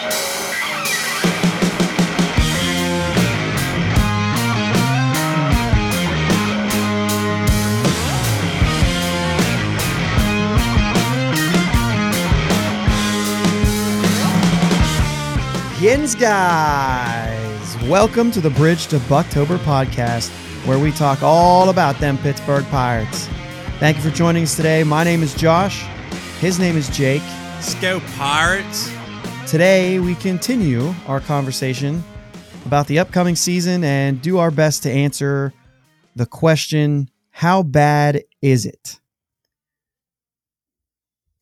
Yins, guys. Welcome to the Bridge to Bucktober podcast, where we talk all about them Pittsburgh Pirates. Thank you for joining us today. My name is Josh. His name is Jake. Let's go, Pirates. Today, we continue our conversation about the upcoming season and do our best to answer the question how bad is it?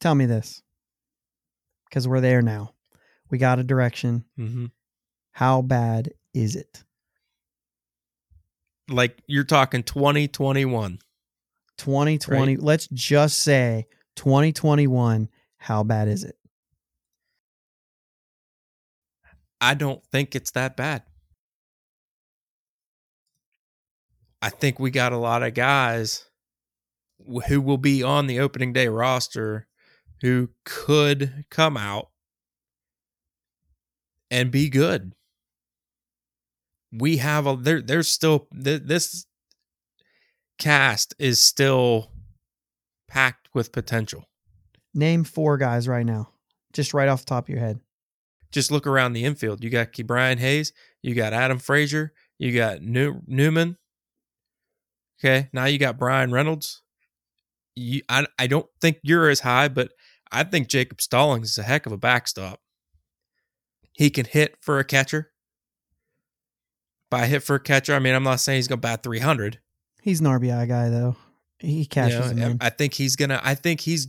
Tell me this, because we're there now. We got a direction. Mm-hmm. How bad is it? Like you're talking 2021. 2020. Right. Let's just say 2021. How bad is it? I don't think it's that bad. I think we got a lot of guys who will be on the opening day roster who could come out and be good. We have a there there's still th- this cast is still packed with potential. Name four guys right now, just right off the top of your head. Just look around the infield. You got Brian Hayes, you got Adam Frazier, you got New- Newman. Okay, now you got Bryan Reynolds. You, I I don't think you're as high, but I think Jacob Stallings is a heck of a backstop. He can hit for a catcher. By hit for a catcher, I mean I'm not saying he's gonna bat 300. He's an RBI guy though. He You cashes know, them. I think he's gonna. I think he's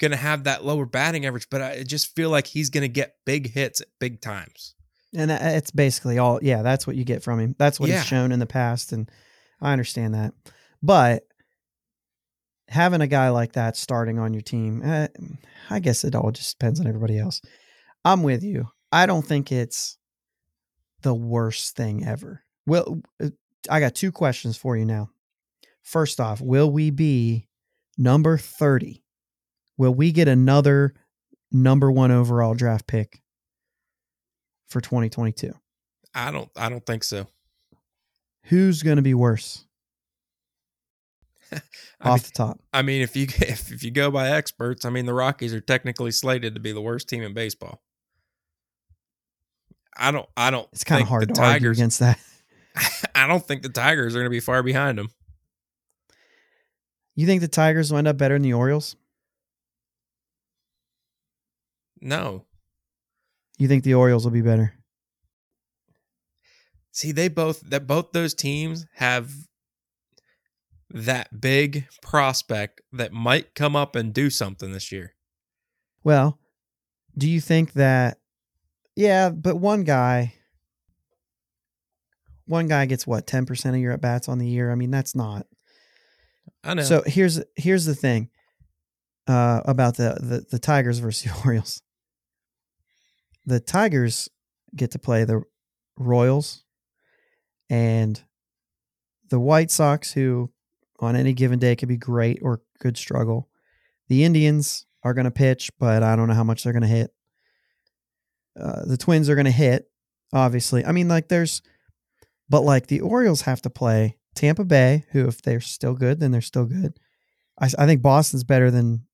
gonna have that lower batting average, but I just feel like he's gonna get big hits at big times. and it's basically all. Yeah, that's what you get from him. That's what Yeah. he's shown in the past, and I understand that. But having a guy like that starting on your team, eh, I guess it all just depends on everybody else. I'm with you. I don't think it's the worst thing ever. Well, uh, I got two questions for you now. First off, will we be number 30? Will we get another number one overall draft pick for 2022? I don't. I don't think so. Who's going to be worse off mean, the top? I mean, if you if, if you go by experts, I mean, the Rockies are technically slated to be the worst team in baseball. I don't. I don't. It's kind of hard to argue against that. I don't think the Tigers are going to be far behind them. You think the Tigers will end up better than the Orioles? No. You think the Orioles will be better? See, they both that both those teams have that big prospect that might come up and do something this year. Well, do you think that? Yeah, but one guy, one guy gets what ten percent of your at bats on the year. I mean, that's not. I know. So here's here's the thing uh, about the, the the Tigers versus the Orioles. The Tigers get to play the Royals and the White Sox, who on any given day could be great or could struggle. The Indians are going to pitch, but I don't know how much they're going to hit. Uh, the Twins are going to hit, obviously. I mean, like there's, but like the Orioles have to play Tampa Bay, who if they're still good, then they're still good. I, I think Boston's better than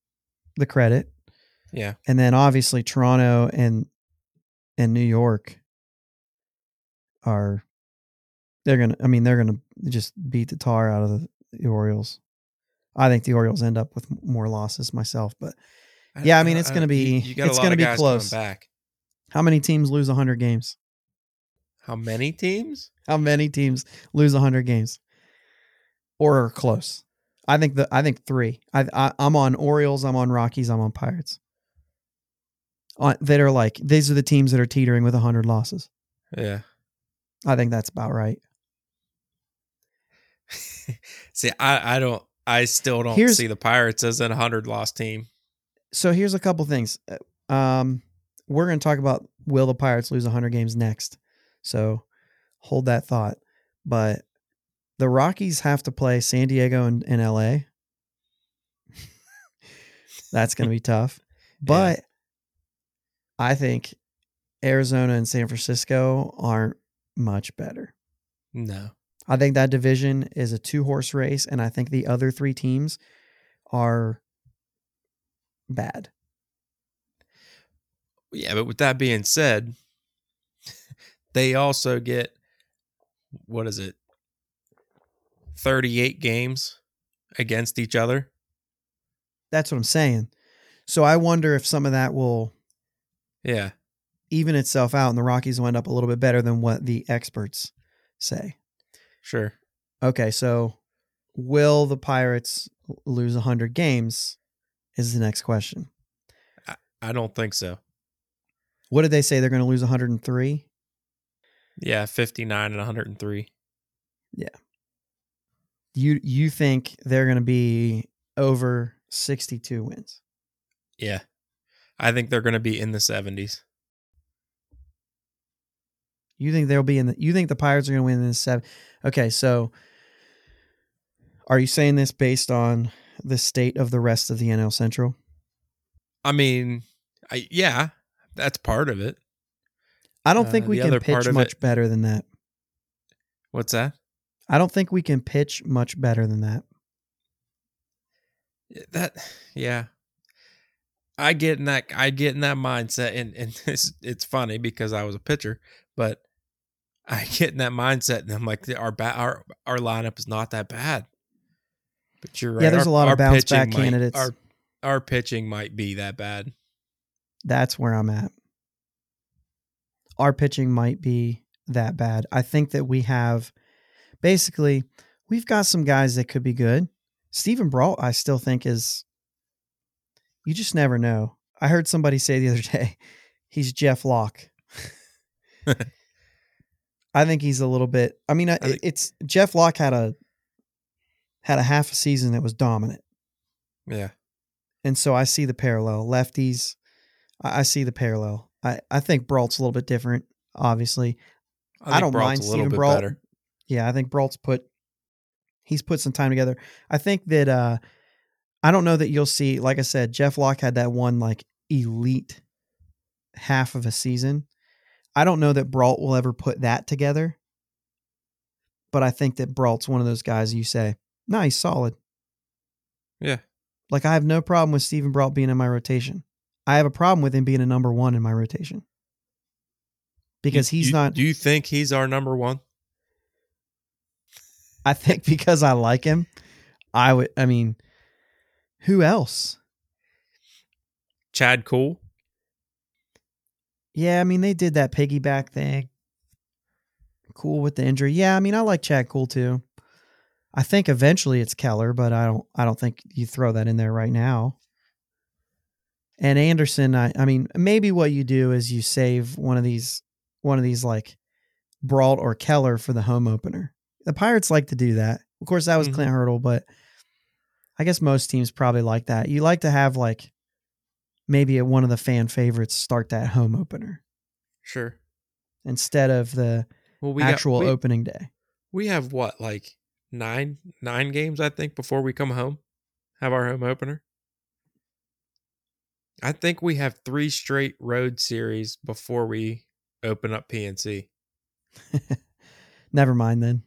the credit, yeah. and then obviously Toronto and and New York are they're gonna. I mean, they're gonna just beat the tar out of the, the Orioles. I think the Orioles end up with more losses myself, but Yeah, I mean, it's gonna be- you- you got a it's lot gonna of be close. Back. how many teams lose 100 games? How many teams? How many teams lose 100 games or are close? I think the I think 3. I, I I'm on Orioles, I'm on Rockies, I'm on Pirates. On, that are like these are the teams that are teetering with 100 losses. Yeah. I think that's about right. See, I, I don't. I still don't Here's- see the Pirates as a hundred loss team. So here's a couple things. Uh, Um we're going to talk about will the Pirates lose 100 games next. So hold that thought. But the Rockies have to play San Diego and, and LA. That's going to be tough. But I think Arizona and San Francisco aren't much better. No. I think that division is a two horse race, and I think the other three teams are bad. Yeah, but with that being said, they also get what is it? 38 games against each other. That's what I'm saying. So I wonder if some of that will Yeah. even itself out and the Rockies will end up a little bit better than what the experts say. Sure. Okay, so will the Pirates lose 100 games? Is the next question. I don't think so. What did they say? They're going to lose 103? Yeah, 59 and 103. Yeah. You you think they're going to be over 62 wins? Yeah. I think they're going to be in the 70s. You think they'll be in the you think the Pirates are going to win in the 7 Okay, so are you saying this based on the state of the rest of the NL Central? I mean, I yeah, that's part of it. I don't Uh, think we can pitch much it- better than that. What's that? I don't think we can pitch much better than that. That yeah. I get in that I get in that mindset and and it's it's funny because I was a pitcher, but I get in that mindset and I'm like our ba- our our lineup is not that bad. But you're right. Yeah, there's our- a lot of our bounce pitching back might- candidates. Our our pitching might be that bad. That's where I'm at. Our pitching might be that bad. I think that we have basically we've got some guys that could be good. Steven Brault, I still think is you just never know. I heard somebody say the other day, he's Jeff Locke. I think he's a little bit. I mean, I think- it's Jeff Locke had a had a half a season that was dominant. Yeah. And so I see the parallel. Lefties, I, I see the parallel. I, I think Brault's a little bit different, obviously. I think don't Brault's mind a little Steven bit Brault. better. Yeah, I think Brault's put he's put some time together. I think that uh I don't know that you'll see, like I said, Jeff Locke had that one like elite half of a season. I don't know that Brault will ever put that together. But I think that Brault's one of those guys you say, no, he's solid. Yeah. Like I have no problem with Steven Brault being in my rotation. I have a problem with him being a number one in my rotation. Because You- he's you- not Do you think he's our number one? I think because I like him, I would I mean, who else? Chad Kuhl? Yeah, I mean they did that piggyback thing. Kuhl with the injury. Yeah, I mean I like Chad Kuhl too. I think eventually it's Keller, but I don't I don't think you throw that in there right now. And Anderson, I I mean maybe what you do is you save one of these one of these like Brault or Keller for the home opener. The Pirates like to do that. Of course that was Mhm. Clint Hurdle, but I guess most teams probably like that. You like to have like maybe one of the fan favorites start that home opener Sure. instead of the Well, we actual got, we, opening day. we have what like nine nine games I think before we come home have our home opener. I think we have three straight road series before we open up PNC. Never mind then.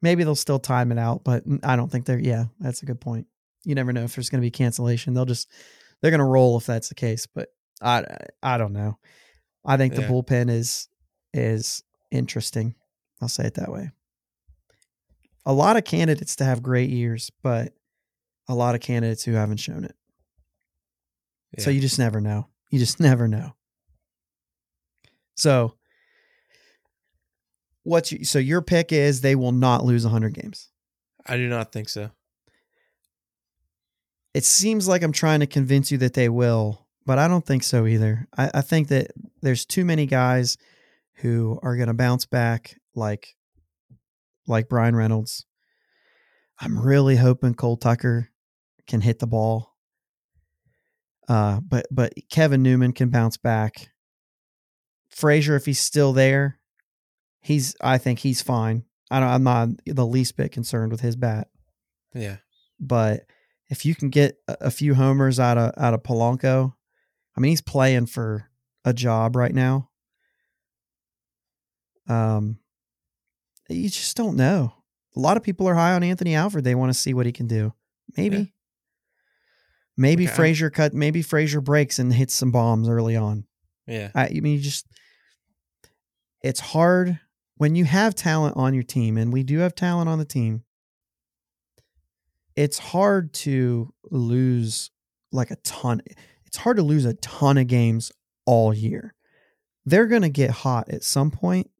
Maybe they'll still time it out, but I don't think they're. Yeah, that's a good point. You never know if there's going to be cancellation. They'll just they're going to roll if that's the case. But I I don't know. I think the bullpen is is interesting. I'll say it that way. A lot of candidates to have great years, but a lot of candidates who haven't shown it. So you just never know. You just never know. So what's you, so your pick is they will not lose 100 games. I do not think so. It seems like I'm trying to convince you that they will, but I don't think so either. I, I think that there's too many guys who are going to bounce back like like Bryan Reynolds. I'm really hoping Cole Tucker can hit the ball. Uh, but but Kevin Newman can bounce back. Frazier, if he's still there, he's I think he's fine. I don't, I'm not the least bit concerned with his bat. Yeah. But if you can get a, few homers out of out of Polanco, I mean he's playing for a job right now. Um, you just don't know. A lot of people are high on Anthony Alford. They want to see what he can do. Maybe. Yeah. Maybe Okay, Frazier cut. Maybe Frazier breaks and hits some bombs early on. Yeah. I, I mean, you just it's hard when you have talent on your team, and we do have talent on the team. It's hard to lose like a ton. It's hard to lose a ton of games all year. They're going to get hot at some point.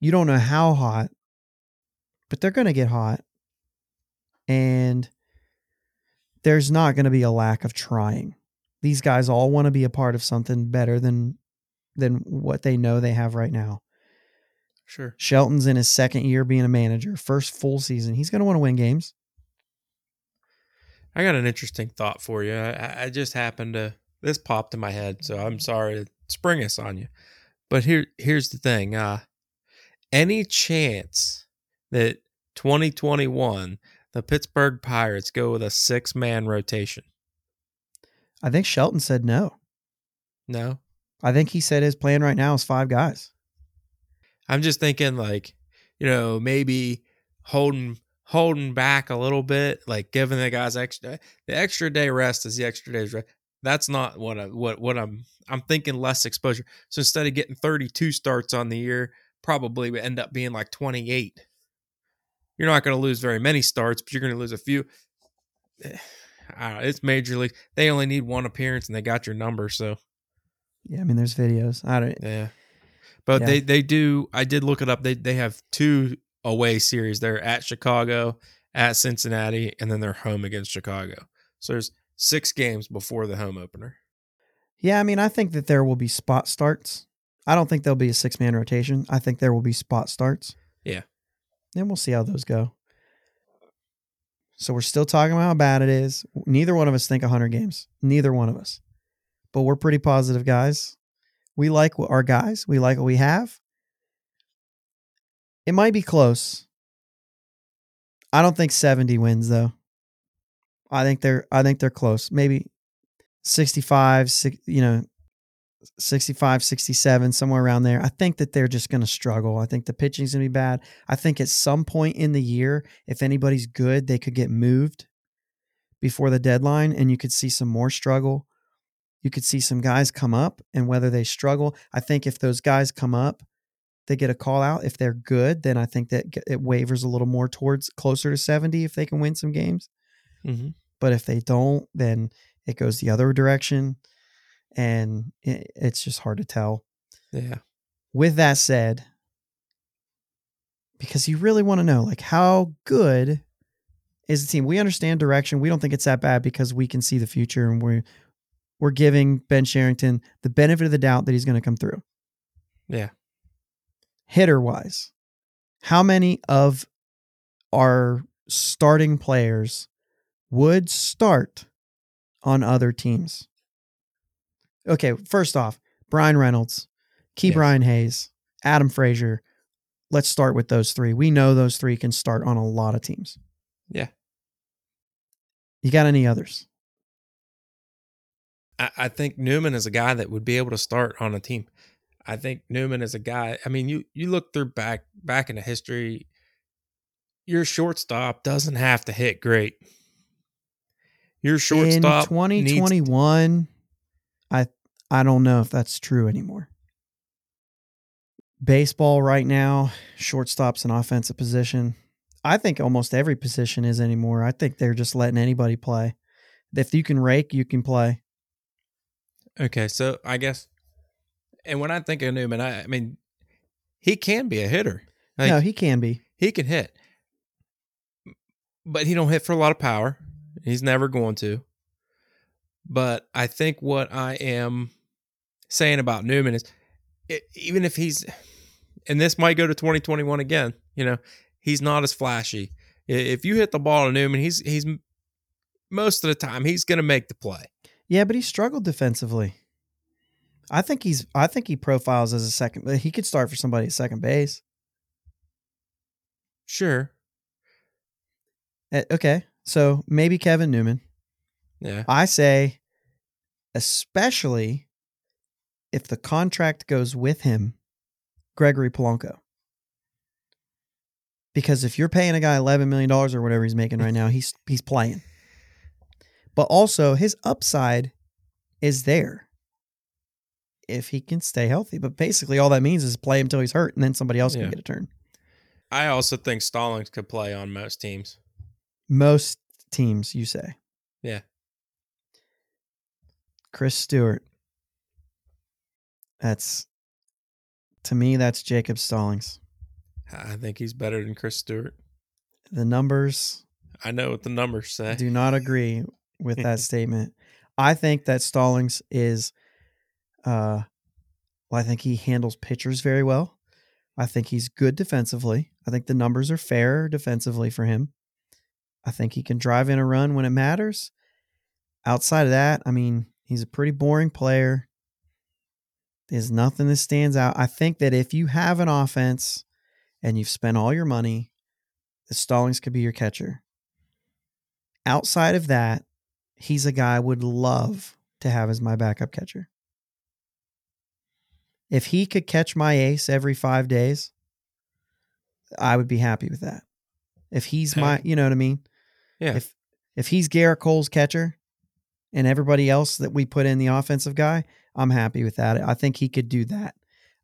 You don't know how hot, but they're going to get hot. And there's not going to be a lack of trying. These guys all want to be a part of something better than than what they know they have right now. Sure. Shelton's in his second year being a manager, first full season. He's going to want to win games. I got an interesting thought for you. I, I just happened to this popped in my head, so I'm sorry to spring us on you. But here here's the thing. Uh any chance that 2021 the Pittsburgh Pirates go with a six man rotation? I think Shelton said no. No. I think he said his plan right now is five guys. I'm just thinking like, you know, maybe holding holding back a little bit, like giving the guys extra the extra day rest is the extra day's rest. That's not what I what what I'm I'm thinking less exposure. So instead of getting 32 starts on the year, probably would end up being like 28. You're not going to lose very many starts, but you're going to lose a few. Eh, I don't know, it's major league. They only need one appearance and they got your number, so Yeah, I mean, there's videos. I don't. yeah. But Yeah. they they do I did look it up. They they have two away series. They're at Chicago, at Cincinnati, and then they're home against Chicago. So there's six games before the home opener. Yeah, I mean, I think that there will be spot starts. I don't think there'll be a six man rotation. I think there will be spot starts. Yeah. And we'll see how those go. So we're still talking about how bad it is. Neither one of us think 100 games. Neither one of us. But we're pretty positive guys. We like our guys. We like what we have. It might be close. I don't think 70 wins though. I think they're I think they're close. Maybe 65, six, you know, 65, 67, somewhere around there. I think that they're just going to struggle. I think the pitching's going to be bad. I think at some point in the year, if anybody's good, they could get moved before the deadline and you could see some more struggle. You could see some guys come up and whether they struggle. I think if those guys come up, they get a call out. If they're good, then I think that it wavers a little more towards closer to 70 if they can win some games. Mm-hmm. But if they don't, then it goes the other direction. And it, it's just hard to tell. Yeah. With that said, because you really want to know, like, how good is the team? We understand direction. We don't think it's that bad because we can see the future and we're, we're giving Ben Cherington the benefit of the doubt that he's going to come through. Yeah. Hitter wise, how many of our starting players would start on other teams? Okay, first off, Bryan Reynolds, Key Yes. Brian Hayes, Adam Frazier. Let's start with those three. We know those three can start on a lot of teams. Yeah. You got any others? I, I think Newman is a guy that would be able to start on a team. I think Newman is a guy. I mean, you you look through back back into history. Your shortstop doesn't have to hit great. Your shortstop in 2021 I I don't know if that's true anymore. Baseball right now, shortstop's an offensive position. I think almost every position is anymore. I think they're just letting anybody play. If you can rake, you can play. Okay, so I guess, and when I think of Newman, I, I mean, he can be a hitter. Like, no, he can be. he can hit, but he don't hit for a lot of power. He's never going to. But I think what I am saying about Newman is, i even if he's, and this might go to 2021 again, you know, he's not as flashy. If you hit the ball to Newman, he's he's most of the time he's going to make the play. Yeah, but he struggled defensively. I think he's I think he profiles as a second he could start for somebody at second base. Sure. Eh, Okay. So maybe Kevin Newman. Yeah. I say, especially if the contract goes with him, Gregory Polanco. Because if you're paying a guy eleven million dollars or whatever he's making right now, he's he's playing. But also his upside is there if he can stay healthy. But basically all that means is play him until he's hurt and then somebody else Yeah. can get a turn. I also think Stallings could play on most teams. Most teams, you say. Yeah. Chris Stewart. That's to me, that's Jacob Stallings. I think he's better than Chris Stewart. The numbers I know what the numbers say. do not agree with that statement. I think that Stallings is uh well, I think he handles pitchers very well. I think he's good defensively. I think the numbers are fair defensively for him. I think he can drive in a run when it matters. Outside of that, I mean, he's a pretty boring player. There's nothing that stands out. I think that if you have an offense and you've spent all your money, Stallings could be your catcher. Outside of that, he's a guy I would love to have as my backup catcher. If he could catch my ace every five days, I would be happy with that. If he's my, you know what I mean? Yeah. If if he's Gerrit Cole's catcher and everybody else that we put in the offensive guy, I'm happy with that. I think he could do that.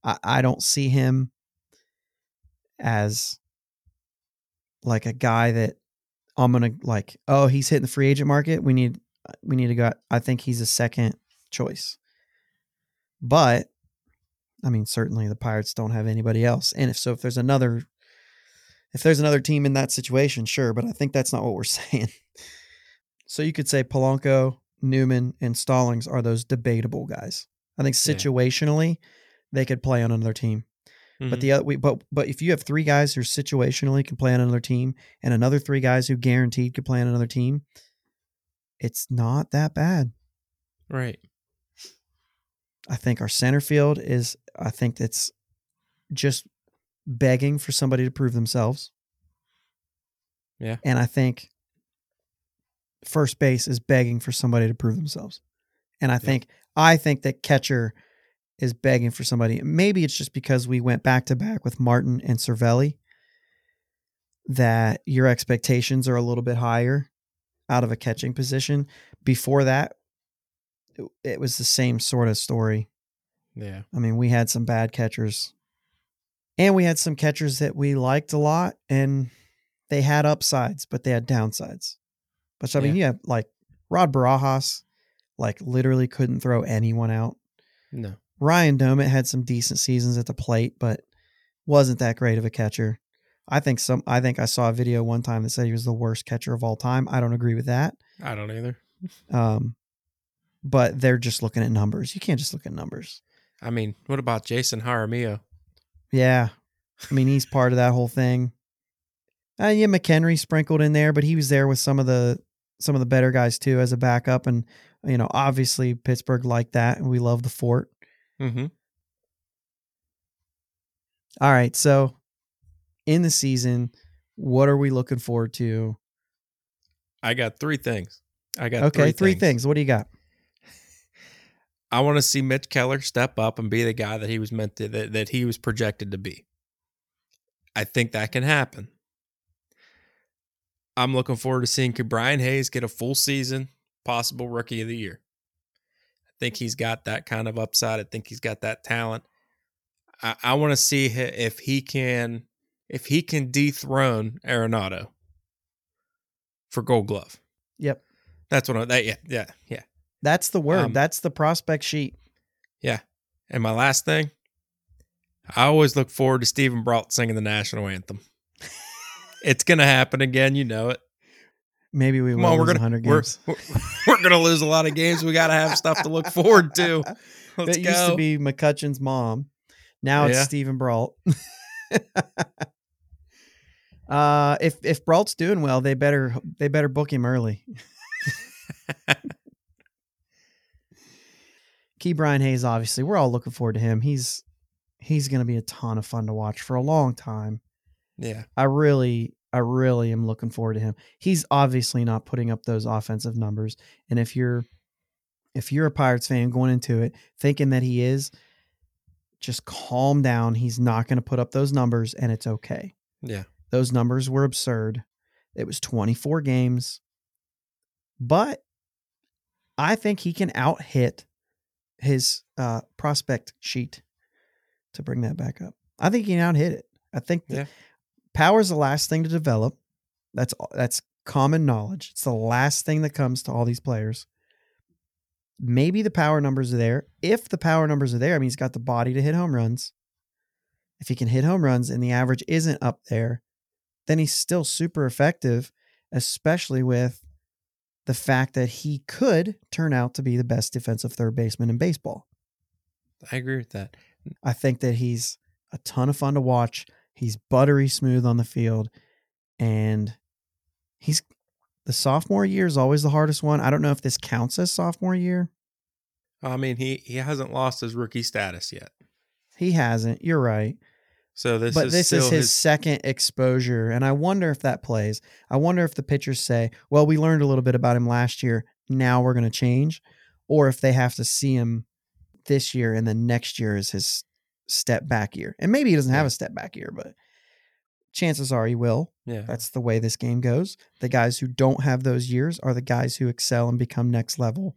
I, I don't see him as like a guy that I'm gonna like, oh, he's hitting the free agent market. We need we need to go. I think he's a second choice. But I mean, certainly the Pirates don't have anybody else. And if so, if there's another if there's another team in that situation, sure, but I think that's not what we're saying. So you could say Polanco, Newman, and Stallings are those debatable guys. I think Yeah. situationally they could play on another team. But Mhm. the other, we, but but if you have three guys who situationally can play on another team, and another three guys who guaranteed could play on another team, it's not that bad. right. I think our center field is. I think it's just begging for somebody to prove themselves. Yeah. and I think first base is begging for somebody to prove themselves, and I think I think that catcher is begging for somebody. Maybe it's just because we went back to back with Martin and Cervelli that your expectations are a little bit higher out of a catching position. Before that, it, it was the same sort of story. Yeah. I mean, we had some bad catchers and we had some catchers that we liked a lot and they had upsides, but they had downsides. But I mean, yeah, like Rod Barajas, like literally couldn't throw anyone out. No. Ryan Doumit had some decent seasons at the plate, but wasn't that great of a catcher. I think some I think I saw a video one time that said he was the worst catcher of all time. I don't agree with that. I don't either. Um, but they're just looking at numbers. You can't just look at numbers. I mean, what about Jason Jaramillo? Yeah. I mean, he's part of that whole thing. Uh, yeah, McKenry sprinkled in there, but he was there with some of the some of the better guys too as a backup. And you know, obviously Pittsburgh liked that, and we love the fort. Mm-hmm. All right, so in the season, what are we looking forward to? I got three things. I got Okay, three, three things. things. What do you got? I want to see Mitch Keller step up and be the guy that he was meant to that, that he was projected to be. I think that can happen. I'm looking forward to seeing Brian Hayes get a full season, possible rookie of the year. I think he's got that kind of upside. I think he's got that talent. I, I want to see if he can if he can dethrone Arenado for Gold Glove. Yep. That's what I that yeah yeah yeah. That's the word. Um, That's the prospect sheet. Yeah. And my last thing, I always look forward to Steven Brault singing the national anthem. it's gonna happen again, you know it. Maybe we Come will on, we're gonna 100 we're, games. we're, we're gonna lose a lot of games. We gotta have stuff to look forward to. Let's it used to be McCutchen's mom. Now it's Steven Brault. uh, if if Brault's doing well, they better they better book him early. Ke'Bryan Hayes, obviously, we're all looking forward to him. He's he's going to be a ton of fun to watch for a long time. yeah, I really, I really am looking forward to him. He's obviously not putting up those offensive numbers, and if you're, if you're a Pirates fan going into it thinking that he is, just calm down. He's not going to put up those numbers and it's okay. Yeah. Those numbers were absurd. It was 24 games. But I think he can out hit his uh, prospect sheet to bring that back up. I think he can out hit it. I think Yeah. power's the last thing to develop. That's that's common knowledge. It's the last thing that comes to all these players. Maybe the power numbers are there. If the power numbers are there, I mean he's got the body to hit home runs. If he can hit home runs and the average isn't up there, then he's still super effective, especially with the fact that he could turn out to be the best defensive third baseman in baseball. I agree with that. I think that he's a ton of fun to watch. He's buttery smooth on the field. And he's the sophomore year is always the hardest one. I don't know if this counts as sophomore year. I mean, he he hasn't lost his rookie status yet. He hasn't. You're right. So this but is this still is his, second exposure. And I wonder if that plays. I wonder if the pitchers say, well, we learned a little bit about him last year. Now we're going to change. Or if they have to see him this year and then next year is his step back year. And maybe he doesn't have a step back year, but chances are he will. yeah. That's the way this game goes. The guys who don't have those years are the guys who excel and become next level,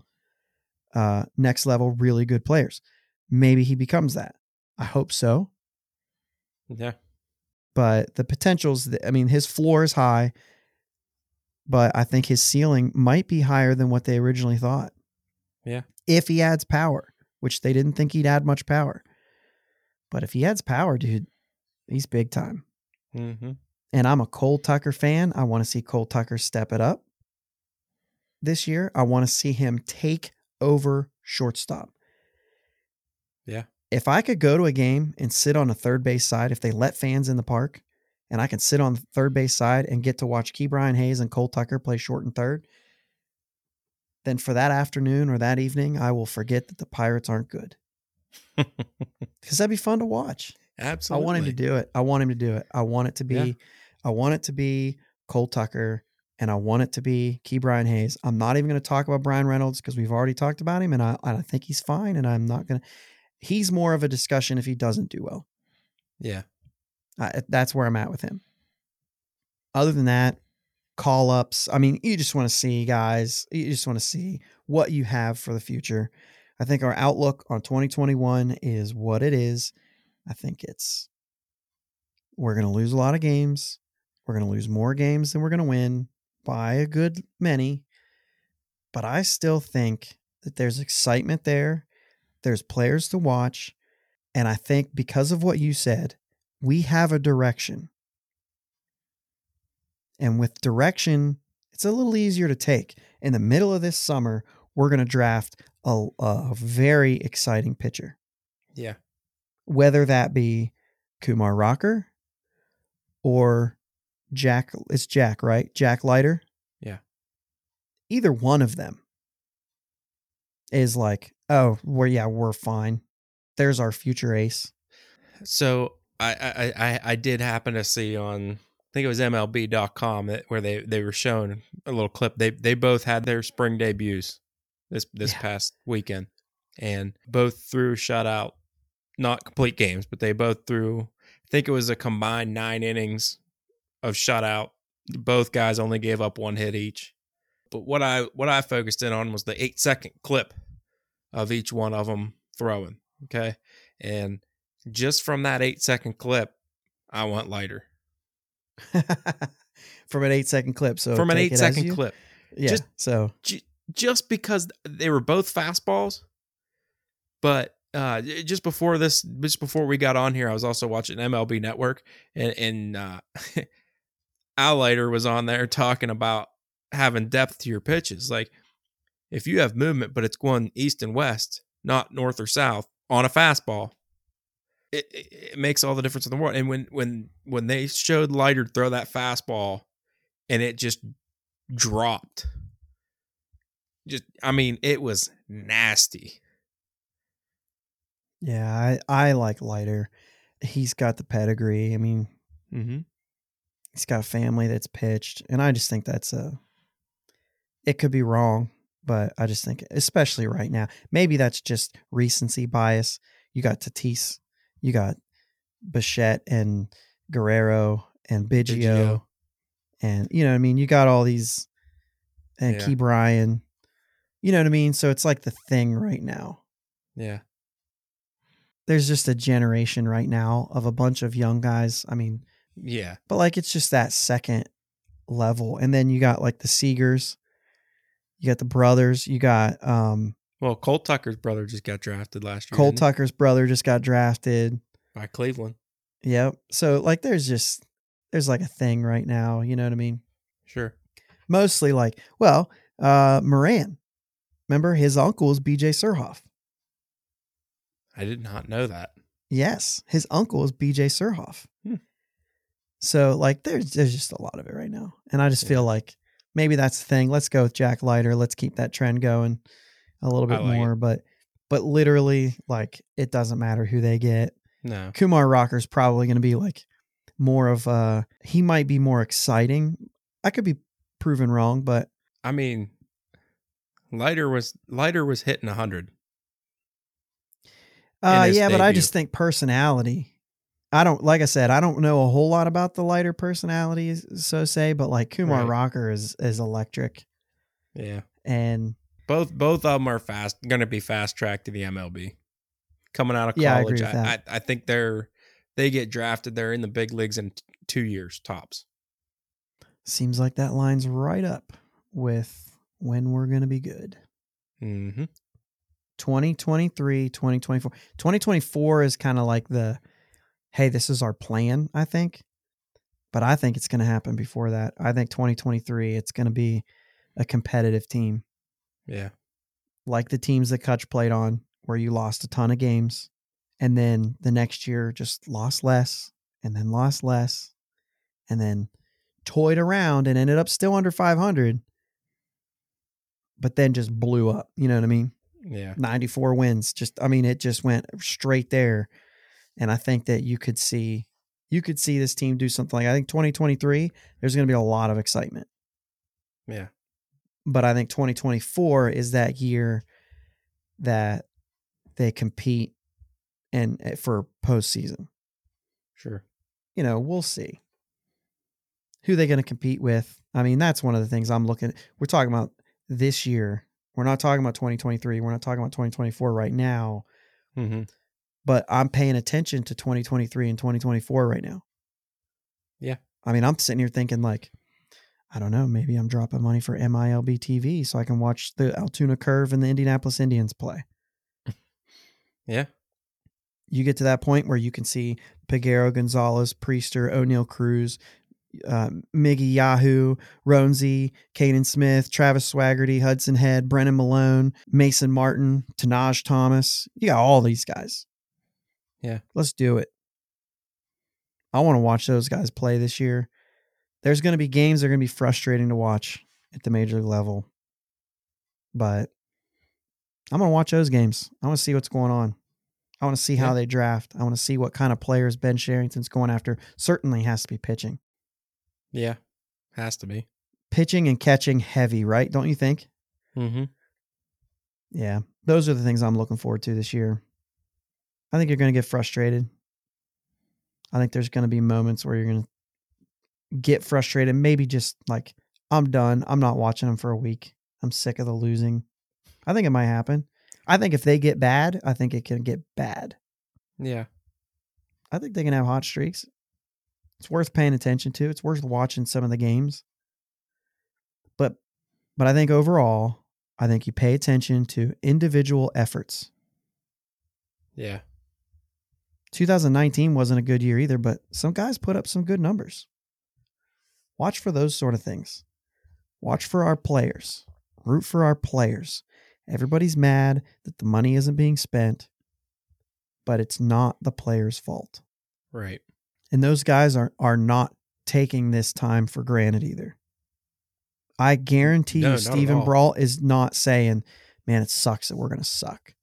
uh, next level, really good players. Maybe he becomes that. I hope so. Yeah. But the potentials, I mean, his floor is high, but I think his ceiling might be higher than what they originally thought. Yeah. If he adds power, which they didn't think he'd add much power. But if he adds power, dude, he's big time. Mm-hmm. and I'm a Cole Tucker fan. I want to see Cole Tucker step it up this year. I want to see him take over shortstop. Yeah. If I could go to a game and sit on a third base side, if they let fans in the park and I can sit on the third base side and get to watch Ke'Bryan Hayes and Cole Tucker play short and third, then for that afternoon or that evening, I will forget that the Pirates aren't good because that'd be fun to watch. Absolutely. I want him to do it. I want him to do it. I want it to be, Yeah. I want it to be Cole Tucker and I want it to be Ke'Bryan Hayes. I'm not even going to talk about Bryan Reynolds because we've already talked about him and I, and I think he's fine. And I'm not going to, he's more of a discussion if he doesn't do well. Yeah. I, uh, that's where I'm at with him. Other than that, call ups. I mean, you just want to see guys, you just want to see what you have for the future. I think our outlook on 2021 is what it is. I think it's we're going to lose a lot of games. We're going to lose more games than we're going to win by a good many. But I still think that there's excitement there. There's players to watch. And I think because of what you said, we have a direction. And with direction, it's a little easier to take. In the middle of this summer, we're going to draft a, a very exciting pitcher Yeah. whether that be Kumar Rocker or Jack. It's Jack, right? Jack Leiter. Yeah. Either one of them is like, oh, we're yeah, we're fine. There's our future ace. So I, I I I did happen to see on I think it was MLB.com that where they they were shown a little clip. They they both had their spring debuts this this Yeah. past weekend, and both threw shutout, not complete games, but they both threw. I think it was a combined nine innings of shutout. Both guys only gave up one hit each. But what I what I focused in on was the eight second clip of each one of them throwing. Okay, and just from that eight second clip, I want Leiter. From an eight second clip. So from an eight second you- clip. Yeah. just- so J- just because they were both fastballs, but uh, just before this, just before we got on here, I was also watching MLB Network, and, and uh, Al Leiter was on there talking about having depth to your pitches. Like if you have movement, but it's going east and west, not north or south on a fastball, it, it, makes all the difference in the world. And when when when they showed Leiter throw that fastball, and it just dropped. Just, I mean, it was nasty. yeah, I, I like Leiter. He's got the pedigree. I mean, Mm-hmm. he's got family that's pitched, and I just think that's a. It could be wrong. But I just think, especially right now, maybe that's just recency bias. You got Tatis, you got Bichette and Guerrero and Biggio, Biggio. and you know what I mean. You got all these and Yeah. Ke'Bryan. You know what I mean. So it's like the thing right now. Yeah. There's just a generation right now of a bunch of young guys. I mean, Yeah. but like it's just that second level, and then you got like the Seagers, you got the brothers, you got um Well, Cole Tucker's brother just got drafted last year. Cole? Tucker's brother just got drafted. by Cleveland. Yep. So like there's just there's like a thing right now, you know what I mean? Sure. Mostly like, well, uh Moran. Remember his uncle is BJ Surhoff. I did not know that. Yes, his uncle is BJ Surhoff. Hmm. So like there's there's just a lot of it right now. And I just Yeah. feel like maybe that's the thing. Let's go with Jack Leiter. Let's keep that trend going a little bit like it. more. But but literally, like it doesn't matter who they get. No. Kumar Rocker's probably going to be like more of uh he might be more exciting. I could be proven wrong, but I mean, Leiter was Leiter was hitting hundred. uh yeah, but I just think personality. I don't like I said, I don't know a whole lot about the Leiter personalities, so say, but like Kumar Right. Rocker is is electric Yeah. and Both both of them are fast going to be fast tracked to the MLB. Coming out of Yeah, I college, agree with I, that. I, I think they're they get drafted. They're in the big leagues in t- two years tops. seems like that lines right up with when we're going to be good. Mm-hmm. 2023, 2024. 2024 is kind of like the hey, this is our plan, I think. But I think it's going to happen before that. I think 2023 it's going to be a competitive team Yeah. like the teams that Kutch played on where you lost a ton of games and then the next year just lost less and then lost less and then toyed around and ended up still under 500 but then just blew up, you know what I mean? Yeah. 94 wins. Just I mean it just went straight there. And I think that you could see you could see this team do something like I think 2023 there's going to be a lot of excitement. Yeah. But I think 2024 is that year that they compete and eh, for postseason. Sure. You know, we'll see. Who they going to compete with? I mean, that's one of the things I'm looking We're talking about this year. We're not talking about 2023. We're not talking about 2024 right now. Mm-hmm. But I'm paying attention to 2023 and 2024 right now. Yeah. I mean, I'm sitting here thinking like, I don't know, maybe I'm dropping money for MILB TV so I can watch the Altoona Curve and the Indianapolis Indians play. Yeah. You get to that point where you can see Peguero, Gonzalez, Priester, Oneil Cruz, uh, Miggy Yajure, Roansy, Caden Smith, Travis Swaggerty, Hudson Head, Brennan Malone, Mason Martin, Tahnaj Thomas. You got all these guys. Yeah. Let's do it. I want to watch those guys play this year. There's going to be games that are going to be frustrating to watch at the major league level. But I'm going to watch those games. I want to see what's going on. I want to see how Yeah. they draft. I want to see what kind of players Ben Cherington's going after. Certainly has to be pitching. Yeah. Has to be. Pitching and catching heavy, right? Don't you think? Mm-hmm. Yeah. Those are the things I'm looking forward to this year. I think you're going to get frustrated. I think there's going to be moments where you're going to get frustrated. Maybe just like, I'm done. I'm not watching them for a week. I'm sick of the losing. I think it might happen. I think if they get bad, I think it can get bad. Yeah. I think they can have hot streaks. It's worth paying attention to. It's worth watching some of the games. But but I think overall, I think you pay attention to individual efforts. Yeah. 2019 wasn't a good year either, but some guys put up some good numbers. Watch for those sort of things. Watch for our players. Root for our players. Everybody's mad that the money isn't being spent, but it's not the player's fault. Right. And those guys are are not taking this time for granted either. I guarantee No, you Steven Brault is not saying, man, it sucks that we're gonna suck.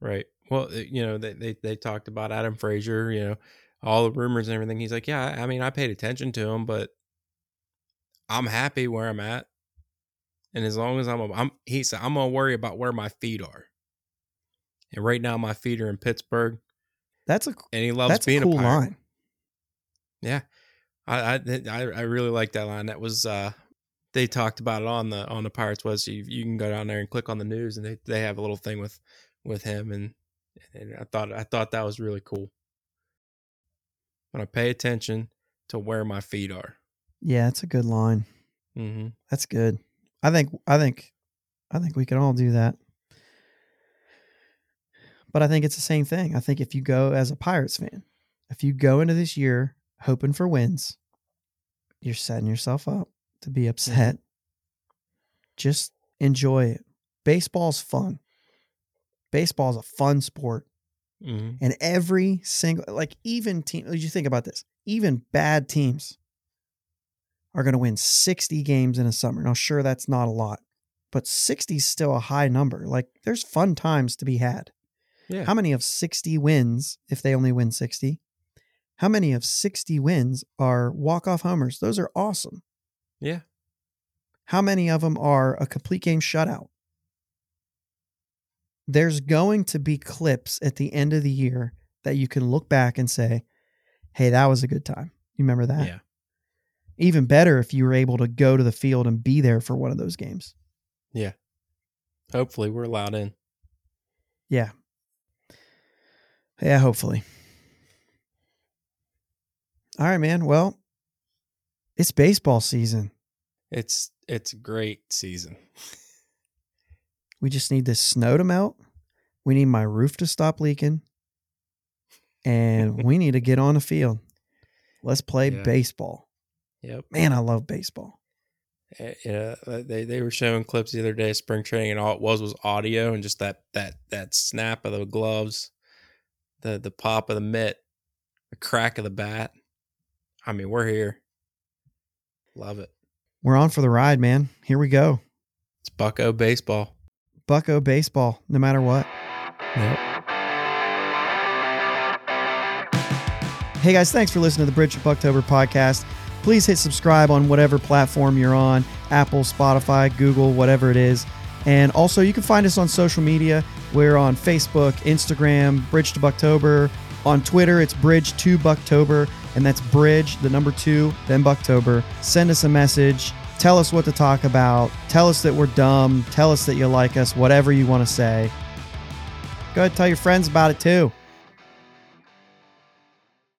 Right. Well, uh, you know, they, they they talked about Adam Frazier, you know, all the rumors and everything. He's like, yeah, I mean, I paid attention to him, but I'm happy where I'm at. and as long as I'm, I'm he said I'm gonna worry about where my feet are. And right now, my feet are in Pittsburgh, That's a and he loves that's being a cool a pirate. line. Yeah, I, I I I really like that line. That was uh they talked about it on the on the Pirates was you, you can go down there and click on the news and they, they have a little thing with with him and and I thought I thought that was really cool. When I pay attention to where my feet are. Yeah, that's a good line. Mm-hmm. That's good. I think I think I think we can all do that. But I think it's the same thing. I think if you go as a Pirates fan, if you go into this year hoping for wins, you're setting yourself up to be upset. Just enjoy it. Baseball's fun. Baseball's a fun sport. Mm-hmm. And every single, like even team, you think about this, even bad teams are going to win 60 games in a summer. Now, sure, that's not a lot, but 60 is still a high number. Like there's fun times to be had. Yeah. How many of 60 wins, if they only win 60, how many of 60 wins are walk off homers? Those are awesome. yeah. How many of them are a complete game shutout? There's going to be clips at the end of the year that you can look back and say, hey, that was a good time. You remember that? Yeah. Even better if you were able to go to the field and be there for one of those games. Yeah. Hopefully we're allowed in. Yeah. Yeah, hopefully. All right, man. Well, it's baseball season. It's it's a great season. We just need this snow to melt. We need my roof to stop leaking. And we need to get on the field. Let's play Yeah. baseball. Yep. Man, I love baseball. Uh, Yeah, they they were showing clips the other day spring training, and all it was was audio and just that that that snap of the gloves, the the pop of the mitt, the crack of the bat. I mean, we're here. Love it. We're on for the ride, man. Here we go. It's Bucco baseball. Bucco baseball, no matter what. Yep. Hey guys, thanks for listening to the Bridge to Bucktober podcast. Please hit subscribe on whatever platform you're on Apple, Spotify, Google, whatever it is. And also, you can find us on social media. We're on Facebook, Instagram, Bridge to Bucktober. On Twitter, it's Bridge to Bucktober, and that's Bridge, the number two, then Bucktober. Send us a message. Tell us what to talk about. Tell us that we're dumb. Tell us that you like us, whatever you want to say. Go ahead tell your friends about it too.